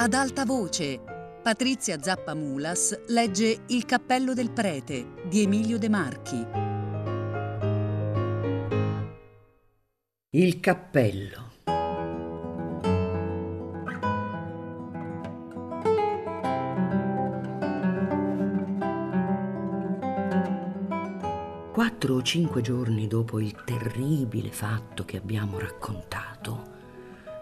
Ad alta voce, Patrizia Zappa Mulas legge Il cappello del prete di Emilio De Marchi. Il cappello. Quattro o cinque giorni dopo il terribile fatto che abbiamo raccontato,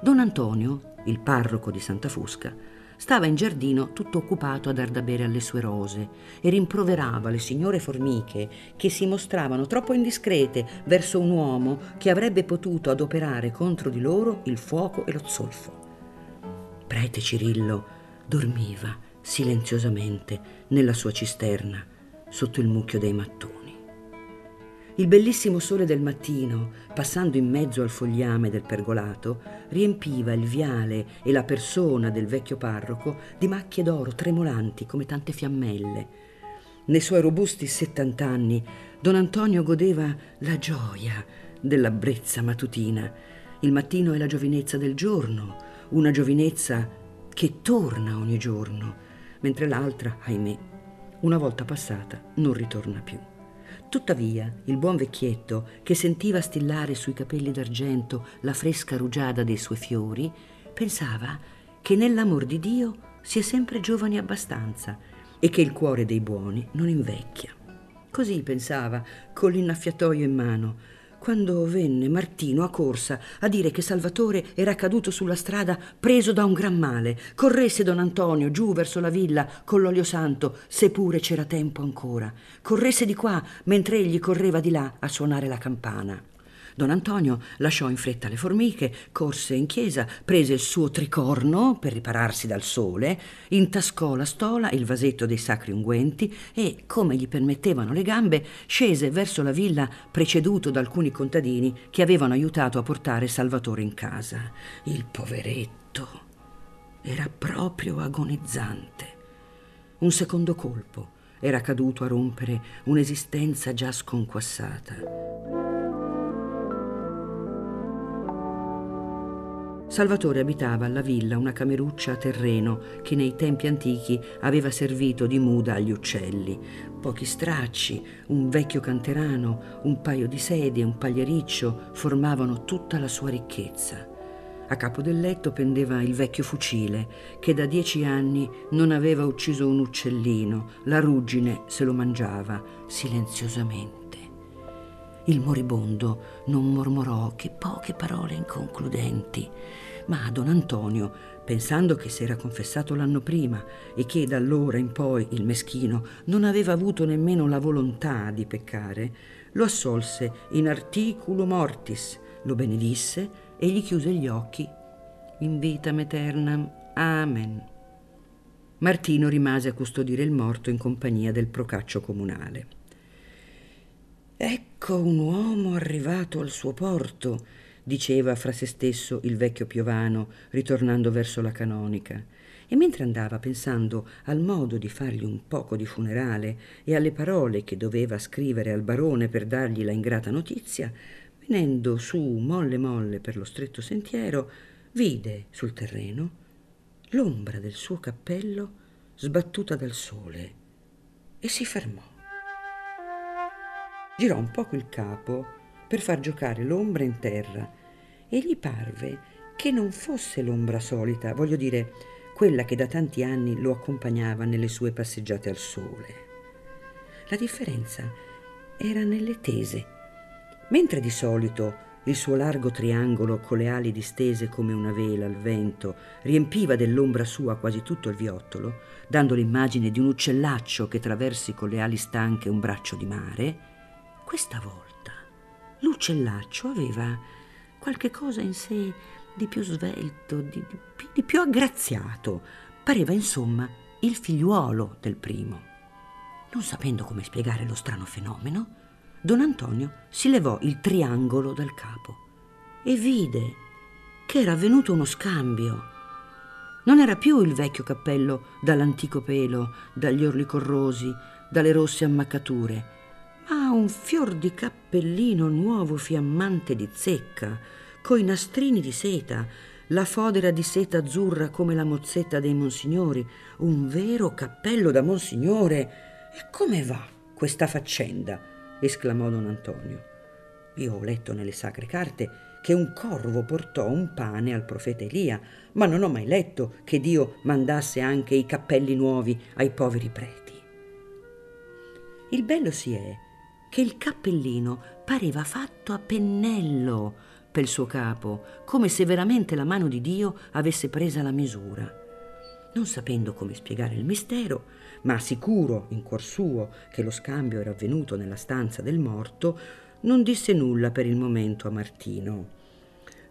Don Antonio, il parroco di Santa Fusca, stava in giardino tutto occupato a dar da bere alle sue rose e rimproverava le signore formiche che si mostravano troppo indiscrete verso un uomo che avrebbe potuto adoperare contro di loro il fuoco e lo zolfo. Prete Cirillo dormiva silenziosamente nella sua cisterna sotto il mucchio dei mattoni. Il bellissimo sole del mattino, passando in mezzo al fogliame del pergolato, riempiva il viale e la persona del vecchio parroco di macchie d'oro tremolanti come tante fiammelle. Nei suoi robusti settant'anni, don Antonio godeva la gioia della brezza matutina. Il mattino è la giovinezza del giorno, una giovinezza che torna ogni giorno, mentre l'altra, ahimè, una volta passata, non ritorna più. Tuttavia, il buon vecchietto, che sentiva stillare sui capelli d'argento la fresca rugiada dei suoi fiori, pensava che nell'amor di Dio si è sempre giovani abbastanza e che il cuore dei buoni non invecchia. Così pensava, con l'innaffiatoio in mano, quando venne Martino a corsa a dire che Salvatore era caduto sulla strada preso da un gran male. Corresse don Antonio giù verso la villa con l'olio santo, seppure c'era tempo ancora. Corresse di qua mentre egli correva di là a suonare la campana. Don Antonio lasciò in fretta le formiche, corse in chiesa, prese il suo tricorno per ripararsi dal sole, intascò la stola, il vasetto dei sacri unguenti e, come gli permettevano le gambe, scese verso la villa preceduto da alcuni contadini che avevano aiutato a portare Salvatore in casa. Il poveretto era proprio agonizzante. Un secondo colpo era caduto a rompere un'esistenza già sconquassata. Salvatore abitava alla villa una cameruccia a terreno che nei tempi antichi aveva servito di muda agli uccelli. Pochi stracci, un vecchio canterano, un paio di sedie, un pagliericcio formavano tutta la sua ricchezza. A capo del letto pendeva il vecchio fucile che da dieci anni non aveva ucciso un uccellino, la ruggine se lo mangiava silenziosamente. Il moribondo non mormorò che poche parole inconcludenti, ma don Antonio, pensando che si era confessato l'anno prima e che da allora in poi il meschino non aveva avuto nemmeno la volontà di peccare, lo assolse in articulo mortis, lo benedisse e gli chiuse gli occhi. In vitam aeternam. Amen. Martino rimase a custodire il morto in compagnia del procaccio comunale. Ecco un uomo arrivato al suo porto, diceva fra se stesso il vecchio Piovano, ritornando verso la canonica. E mentre andava pensando al modo di fargli un poco di funerale e alle parole che doveva scrivere al barone per dargli la ingrata notizia, venendo su molle molle per lo stretto sentiero, vide sul terreno l'ombra del suo cappello sbattuta dal sole e si fermò girò un poco il capo per far giocare l'ombra in terra e gli parve che non fosse l'ombra solita, voglio dire, quella che da tanti anni lo accompagnava nelle sue passeggiate al sole. La differenza era nelle tese. Mentre di solito il suo largo triangolo con le ali distese come una vela al vento riempiva dell'ombra sua quasi tutto il viottolo, dando l'immagine di un uccellaccio che traversi con le ali stanche un braccio di mare, questa volta l'uccellaccio aveva qualche cosa in sé di più svelto, di, di, di più aggraziato. Pareva insomma il figliuolo del primo. Non sapendo come spiegare lo strano fenomeno, don Antonio si levò il triangolo dal capo e vide che era avvenuto uno scambio. Non era più il vecchio cappello dall'antico pelo, dagli orli corrosi, dalle rosse ammaccature, un fior di cappellino nuovo fiammante di zecca, coi nastrini di seta, la fodera di seta azzurra come la mozzetta dei monsignori, un vero cappello da monsignore. E come va questa faccenda? esclamò don Antonio. Io ho letto nelle sacre carte che un corvo portò un pane al profeta Elia, ma non ho mai letto che Dio mandasse anche i cappelli nuovi ai poveri preti. Il bello si è che il cappellino pareva fatto a pennello per suo capo, come se veramente la mano di Dio avesse presa la misura. Non sapendo come spiegare il mistero, ma sicuro in cuor suo che lo scambio era avvenuto nella stanza del morto, non disse nulla per il momento a Martino.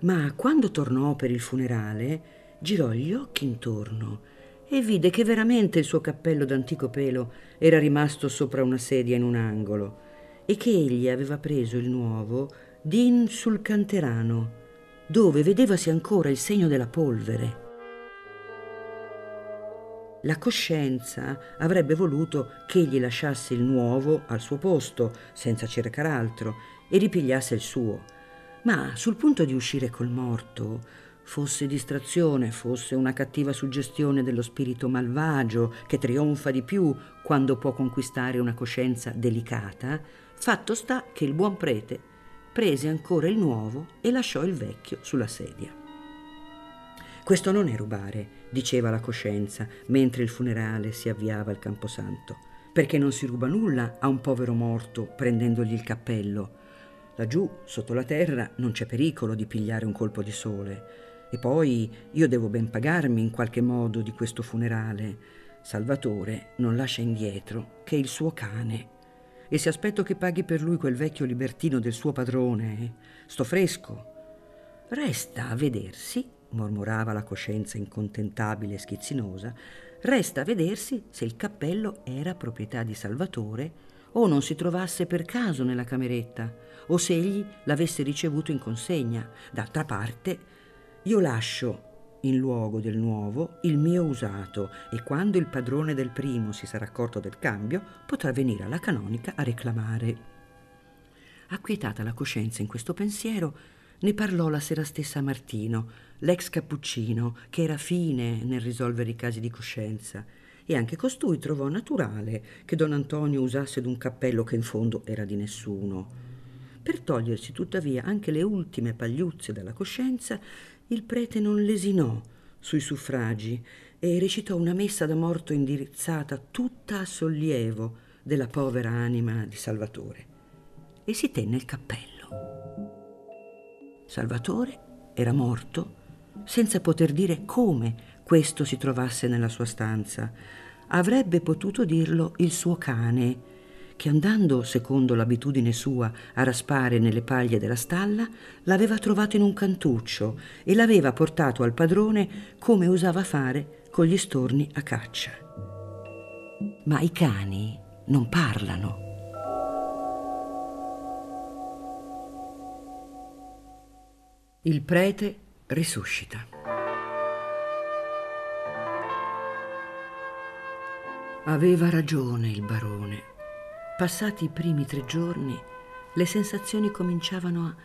Ma quando tornò per il funerale, girò gli occhi intorno e vide che veramente il suo cappello d'antico pelo era rimasto sopra una sedia in un angolo e che egli aveva preso il nuovo din sul canterano, dove vedevasi ancora il segno della polvere. La coscienza avrebbe voluto che egli lasciasse il nuovo al suo posto, senza cercare altro, e ripigliasse il suo. Ma sul punto di uscire col morto, fosse distrazione, fosse una cattiva suggestione dello spirito malvagio che trionfa di più quando può conquistare una coscienza delicata, fatto sta che il buon prete prese ancora il nuovo e lasciò il vecchio sulla sedia. Questo non è rubare, diceva la coscienza mentre il funerale si avviava al camposanto, perché non si ruba nulla a un povero morto prendendogli il cappello. Laggiù, sotto la terra, non c'è pericolo di pigliare un colpo di sole. E poi io devo ben pagarmi in qualche modo di questo funerale. Salvatore non lascia indietro che il suo cane. E se aspetto che paghi per lui quel vecchio libertino del suo padrone, sto fresco. Resta a vedersi mormorava la coscienza incontentabile e schizzinosa, resta a vedersi se il cappello era proprietà di Salvatore o non si trovasse per caso nella cameretta, o se egli l'avesse ricevuto in consegna. D'altra parte, io lascio in luogo del nuovo il mio usato e quando il padrone del primo si sarà accorto del cambio potrà venire alla canonica a reclamare. Acquietata la coscienza in questo pensiero, ne parlò la sera stessa a Martino, l'ex cappuccino, che era fine nel risolvere i casi di coscienza, e anche costui trovò naturale che don Antonio usasse d'un cappello che in fondo era di nessuno. Per togliersi tuttavia anche le ultime pagliuzze dalla coscienza, il prete non lesinò sui suffragi e recitò una messa da morto indirizzata tutta a sollievo della povera anima di Salvatore e si tenne il cappello. Salvatore era morto senza poter dire come questo si trovasse nella sua stanza. Avrebbe potuto dirlo il suo cane, che andando, secondo l'abitudine sua, a raspare nelle paglie della stalla, l'aveva trovato in un cantuccio e l'aveva portato al padrone come usava fare con gli storni a caccia. Ma i cani non parlano. Il prete risuscita. Aveva ragione il barone. Passati i primi tre giorni, le sensazioni cominciavano a,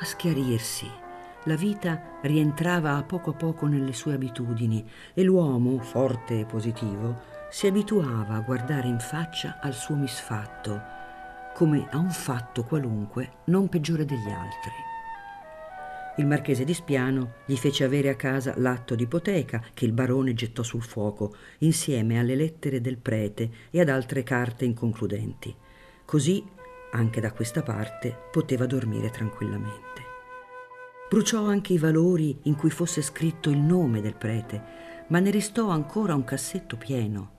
a schiarirsi. La vita rientrava a poco a poco nelle sue abitudini e l'uomo, forte e positivo, si abituava a guardare in faccia al suo misfatto, come a un fatto qualunque non peggiore degli altri il marchese di Spiano gli fece avere a casa l'atto d'ipoteca che il barone gettò sul fuoco, insieme alle lettere del prete e ad altre carte inconcludenti. Così, anche da questa parte, poteva dormire tranquillamente. Bruciò anche i valori in cui fosse scritto il nome del prete, ma ne restò ancora un cassetto pieno.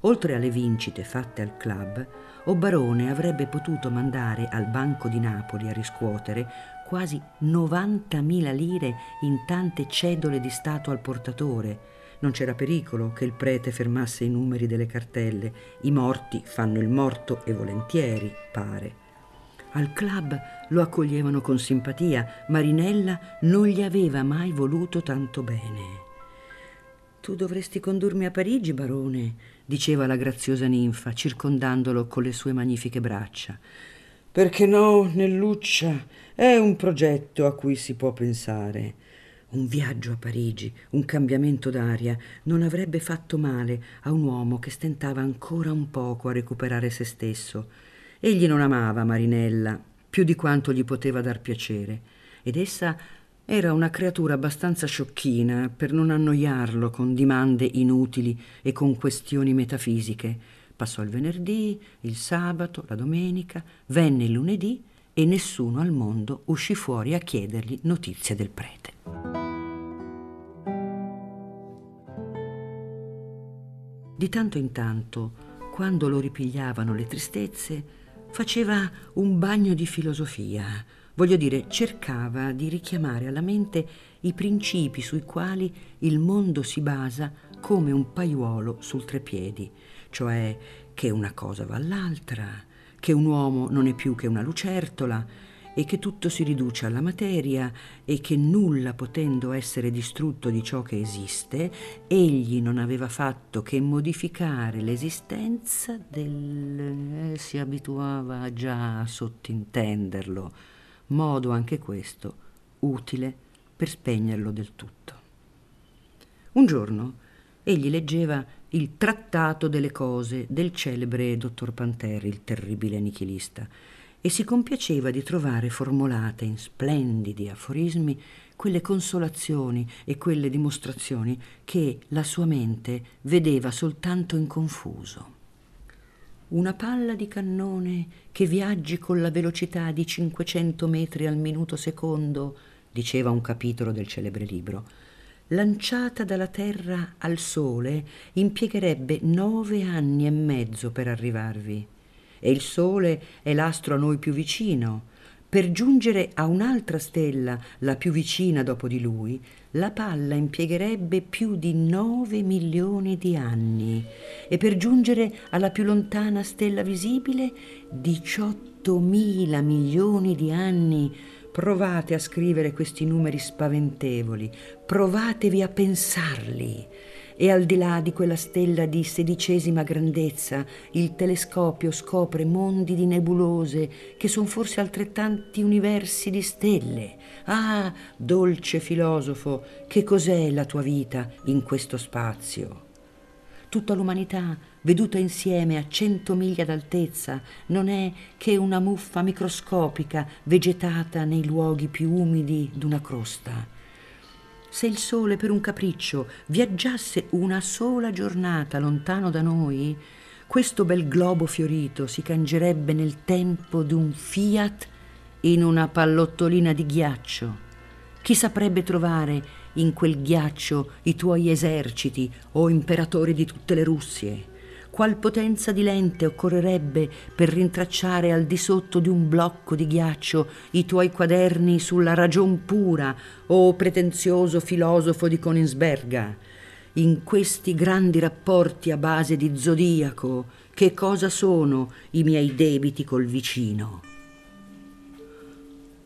Oltre alle vincite fatte al club, o Barone avrebbe potuto mandare al Banco di Napoli a riscuotere quasi 90.000 lire in tante cedole di Stato al portatore. Non c'era pericolo che il prete fermasse i numeri delle cartelle. I morti fanno il morto e volentieri, pare. Al club lo accoglievano con simpatia. Marinella non gli aveva mai voluto tanto bene. Tu dovresti condurmi a Parigi, barone, diceva la graziosa ninfa, circondandolo con le sue magnifiche braccia. Perché no, Nelluccia? È un progetto a cui si può pensare. Un viaggio a Parigi, un cambiamento d'aria, non avrebbe fatto male a un uomo che stentava ancora un poco a recuperare se stesso. Egli non amava Marinella più di quanto gli poteva dar piacere, ed essa era una creatura abbastanza sciocchina per non annoiarlo con dimande inutili e con questioni metafisiche. Passò il venerdì, il sabato, la domenica, venne il lunedì e nessuno al mondo uscì fuori a chiedergli notizie del prete. Di tanto in tanto, quando lo ripigliavano le tristezze, faceva un bagno di filosofia, voglio dire, cercava di richiamare alla mente i principi sui quali il mondo si basa come un paiuolo sul trepiedi, cioè che una cosa va all'altra, che un uomo non è più che una lucertola, e che tutto si riduce alla materia e che nulla potendo essere distrutto di ciò che esiste, egli non aveva fatto che modificare l'esistenza del... Eh, si abituava già a sottintenderlo, modo anche questo utile per spegnerlo del tutto. Un giorno egli leggeva il Trattato delle cose del celebre dottor Panteri, il terribile nichilista, e si compiaceva di trovare formulate in splendidi aforismi quelle consolazioni e quelle dimostrazioni che la sua mente vedeva soltanto in confuso. Una palla di cannone che viaggi con la velocità di 500 metri al minuto secondo, diceva un capitolo del celebre libro, lanciata dalla Terra al Sole impiegherebbe nove anni e mezzo per arrivarvi e il Sole è l'astro a noi più vicino. Per giungere a un'altra stella, la più vicina dopo di lui, la palla impiegherebbe più di 9 milioni di anni e per giungere alla più lontana stella visibile 18 mila milioni di anni. Provate a scrivere questi numeri spaventevoli, provatevi a pensarli e al di là di quella stella di sedicesima grandezza il telescopio scopre mondi di nebulose che sono forse altrettanti universi di stelle. Ah, dolce filosofo, che cos'è la tua vita in questo spazio? Tutta l'umanità, veduta insieme a cento miglia d'altezza, non è che una muffa microscopica vegetata nei luoghi più umidi d'una crosta se il sole per un capriccio viaggiasse una sola giornata lontano da noi, questo bel globo fiorito si cangerebbe nel tempo d'un fiat in una pallottolina di ghiaccio. Chi saprebbe trovare in quel ghiaccio i tuoi eserciti o imperatori di tutte le Russie? Qual potenza di lente occorrerebbe per rintracciare al di sotto di un blocco di ghiaccio i tuoi quaderni sulla ragion pura, o oh pretenzioso filosofo di Konigsberga. In questi grandi rapporti a base di zodiaco, che cosa sono i miei debiti col vicino?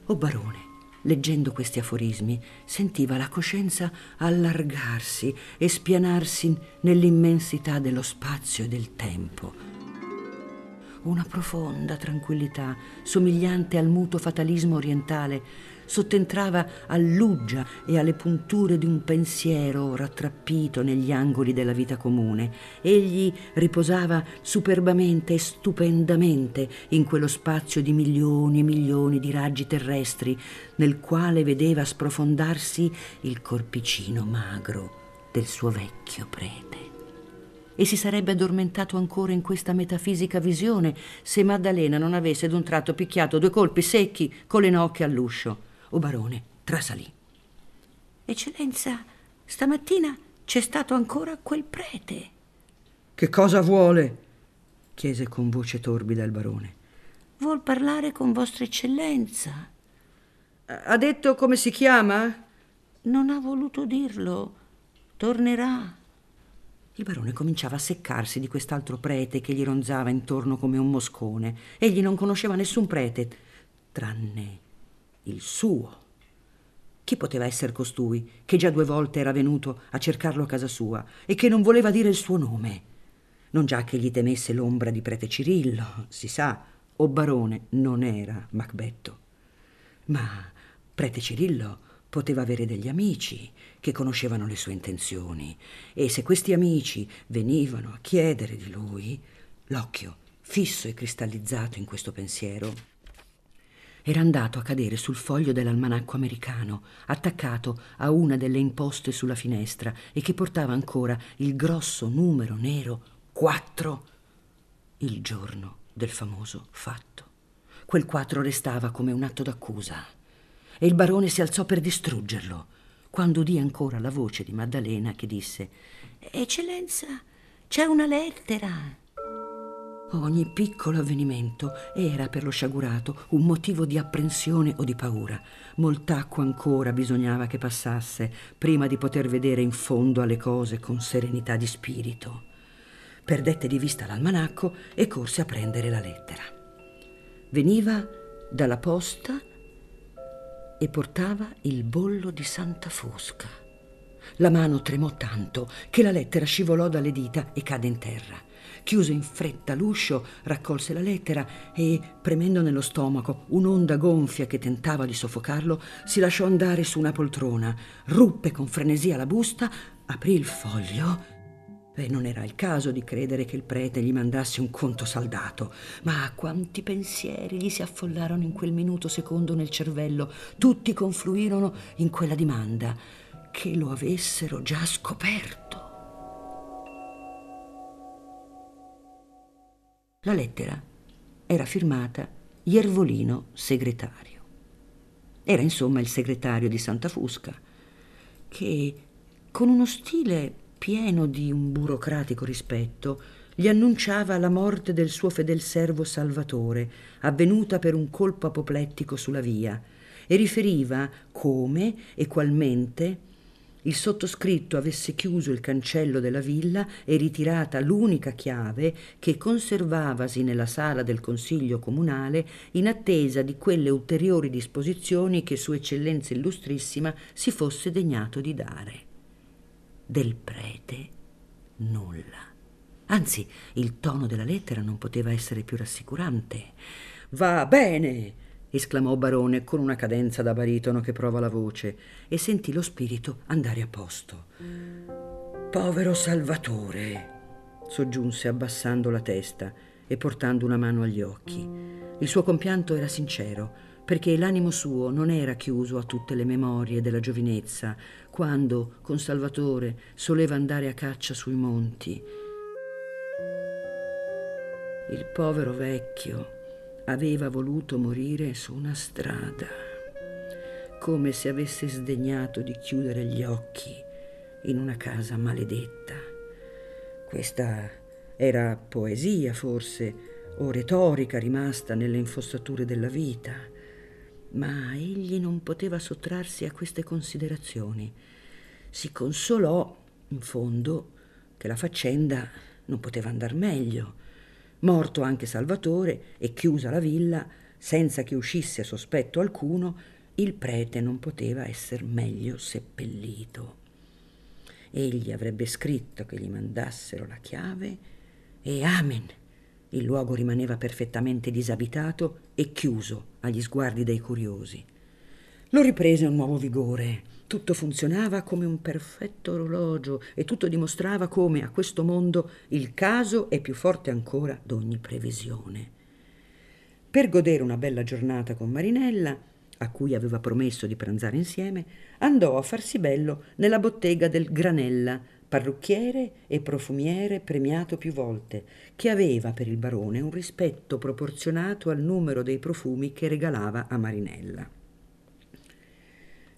O oh barone, leggendo questi aforismi, sentiva la coscienza allargarsi e spianarsi nell'immensità dello spazio e del tempo. Una profonda tranquillità, somigliante al muto fatalismo orientale, sottentrava all'uggia e alle punture di un pensiero rattrappito negli angoli della vita comune. Egli riposava superbamente e stupendamente in quello spazio di milioni e milioni di raggi terrestri, nel quale vedeva sprofondarsi il corpicino magro del suo vecchio prete e si sarebbe addormentato ancora in questa metafisica visione se Maddalena non avesse d'un tratto picchiato due colpi secchi con le nocche all'uscio. O barone trasalì. Eccellenza, stamattina c'è stato ancora quel prete. Che cosa vuole? chiese con voce torbida il barone. Vuol parlare con vostra eccellenza. Ha detto come si chiama? Non ha voluto dirlo. Tornerà. Il barone cominciava a seccarsi di quest'altro prete che gli ronzava intorno come un moscone. Egli non conosceva nessun prete, tranne il suo. Chi poteva essere costui, che già due volte era venuto a cercarlo a casa sua e che non voleva dire il suo nome? Non già che gli temesse l'ombra di prete Cirillo, si sa, o barone non era Macbetto. Ma prete Cirillo poteva avere degli amici che conoscevano le sue intenzioni e se questi amici venivano a chiedere di lui, l'occhio fisso e cristallizzato in questo pensiero, era andato a cadere sul foglio dell'almanacco americano, attaccato a una delle imposte sulla finestra e che portava ancora il grosso numero nero 4, il giorno del famoso fatto. Quel 4 restava come un atto d'accusa e il barone si alzò per distruggerlo, quando udì ancora la voce di Maddalena che disse Eccellenza, c'è una lettera. Ogni piccolo avvenimento era per lo sciagurato un motivo di apprensione o di paura. Molt'acqua ancora bisognava che passasse prima di poter vedere in fondo alle cose con serenità di spirito. Perdette di vista l'almanacco e corse a prendere la lettera. Veniva dalla posta e portava il bollo di Santa Fosca. La mano tremò tanto che la lettera scivolò dalle dita e cade in terra. Chiuse in fretta l'uscio, raccolse la lettera e, premendo nello stomaco un'onda gonfia che tentava di soffocarlo, si lasciò andare su una poltrona, ruppe con frenesia la busta, aprì il foglio e non era il caso di credere che il prete gli mandasse un conto saldato, ma quanti pensieri gli si affollarono in quel minuto secondo nel cervello, tutti confluirono in quella dimanda, che lo avessero già scoperto. La lettera era firmata Iervolino segretario. Era insomma il segretario di Santa Fusca, che con uno stile pieno di un burocratico rispetto gli annunciava la morte del suo fedel servo Salvatore, avvenuta per un colpo apoplettico sulla via, e riferiva come e qualmente il sottoscritto avesse chiuso il cancello della villa e ritirata l'unica chiave che conservavasi nella sala del consiglio comunale in attesa di quelle ulteriori disposizioni che Sua Eccellenza Illustrissima si fosse degnato di dare. Del prete nulla. Anzi, il tono della lettera non poteva essere più rassicurante. Va bene, esclamò Barone con una cadenza da baritono che prova la voce e sentì lo spirito andare a posto. Povero Salvatore, soggiunse abbassando la testa e portando una mano agli occhi. Il suo compianto era sincero, perché l'animo suo non era chiuso a tutte le memorie della giovinezza, quando con Salvatore soleva andare a caccia sui monti. Il povero vecchio aveva voluto morire su una strada, come se avesse sdegnato di chiudere gli occhi in una casa maledetta. Questa era poesia forse, o retorica rimasta nelle infossature della vita, ma egli non poteva sottrarsi a queste considerazioni. Si consolò, in fondo, che la faccenda non poteva andar meglio Morto anche Salvatore e chiusa la villa, senza che uscisse sospetto alcuno, il prete non poteva esser meglio seppellito. Egli avrebbe scritto che gli mandassero la chiave e amen. Il luogo rimaneva perfettamente disabitato e chiuso agli sguardi dei curiosi. Lo riprese un nuovo vigore tutto funzionava come un perfetto orologio e tutto dimostrava come a questo mondo il caso è più forte ancora d'ogni previsione. Per godere una bella giornata con Marinella, a cui aveva promesso di pranzare insieme, andò a farsi bello nella bottega del Granella, parrucchiere e profumiere premiato più volte, che aveva per il barone un rispetto proporzionato al numero dei profumi che regalava a Marinella.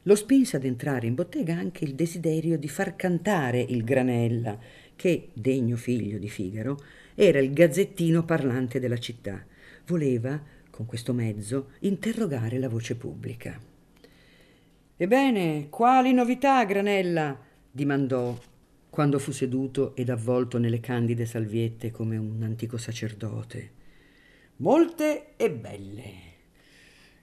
Lo spinse ad entrare in bottega anche il desiderio di far cantare il Granella, che, degno figlio di Figaro, era il gazzettino parlante della città. Voleva, con questo mezzo, interrogare la voce pubblica. Ebbene, quali novità, Granella? dimandò quando fu seduto ed avvolto nelle candide salviette come un antico sacerdote. Molte e belle.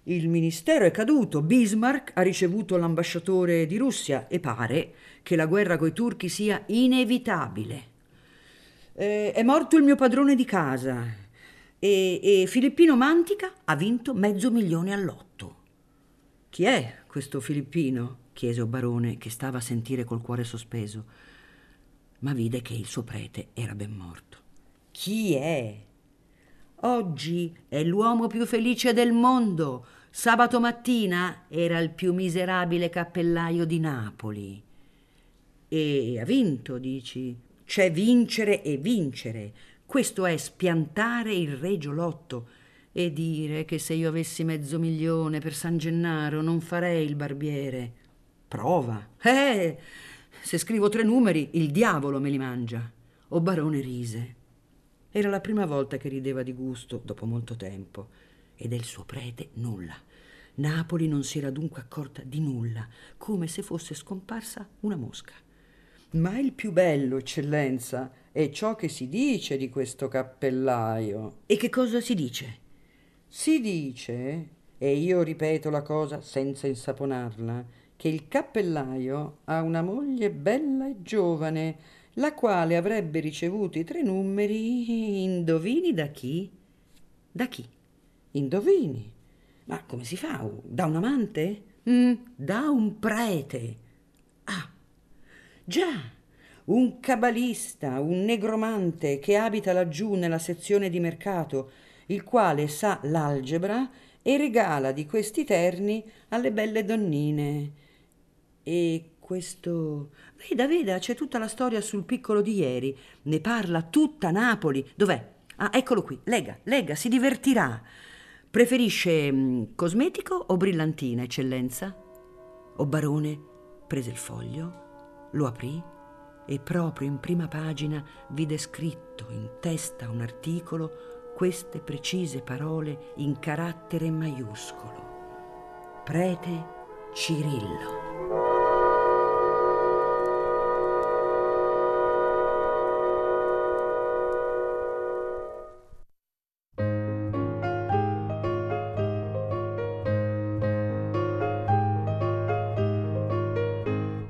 Il ministero è caduto, Bismarck ha ricevuto l'ambasciatore di Russia e pare che la guerra coi turchi sia inevitabile. Eh, è morto il mio padrone di casa e, e Filippino Mantica ha vinto mezzo milione all'otto. Chi è questo Filippino? chiese o barone che stava a sentire col cuore sospeso, ma vide che il suo prete era ben morto. Chi è? Oggi è l'uomo più felice del mondo. Sabato mattina era il più miserabile cappellaio di Napoli. E ha vinto, dici? C'è vincere e vincere. Questo è spiantare il Regio Lotto e dire che se io avessi mezzo milione per San Gennaro non farei il barbiere. Prova. Eh, se scrivo tre numeri, il diavolo me li mangia. O barone rise. Era la prima volta che rideva di gusto dopo molto tempo. E del suo prete nulla. Napoli non si era dunque accorta di nulla, come se fosse scomparsa una mosca. Ma il più bello, eccellenza, è ciò che si dice di questo cappellaio. E che cosa si dice? Si dice, e io ripeto la cosa senza insaponarla, che il cappellaio ha una moglie bella e giovane, la quale avrebbe ricevuto i tre numeri, indovini da chi? Da chi? Indovini. Ma come si fa? Da un amante? Mm, da un prete. Ah, già, un cabalista, un negromante che abita laggiù nella sezione di mercato, il quale sa l'algebra e regala di questi terni alle belle donnine. E questo. Veda, veda, c'è tutta la storia sul piccolo di ieri. Ne parla tutta Napoli. Dov'è? Ah, eccolo qui. Lega, lega, si divertirà. Preferisce mm, cosmetico o brillantina, eccellenza? O barone prese il foglio, lo aprì e proprio in prima pagina vide scritto in testa un articolo queste precise parole in carattere maiuscolo. Prete Cirillo.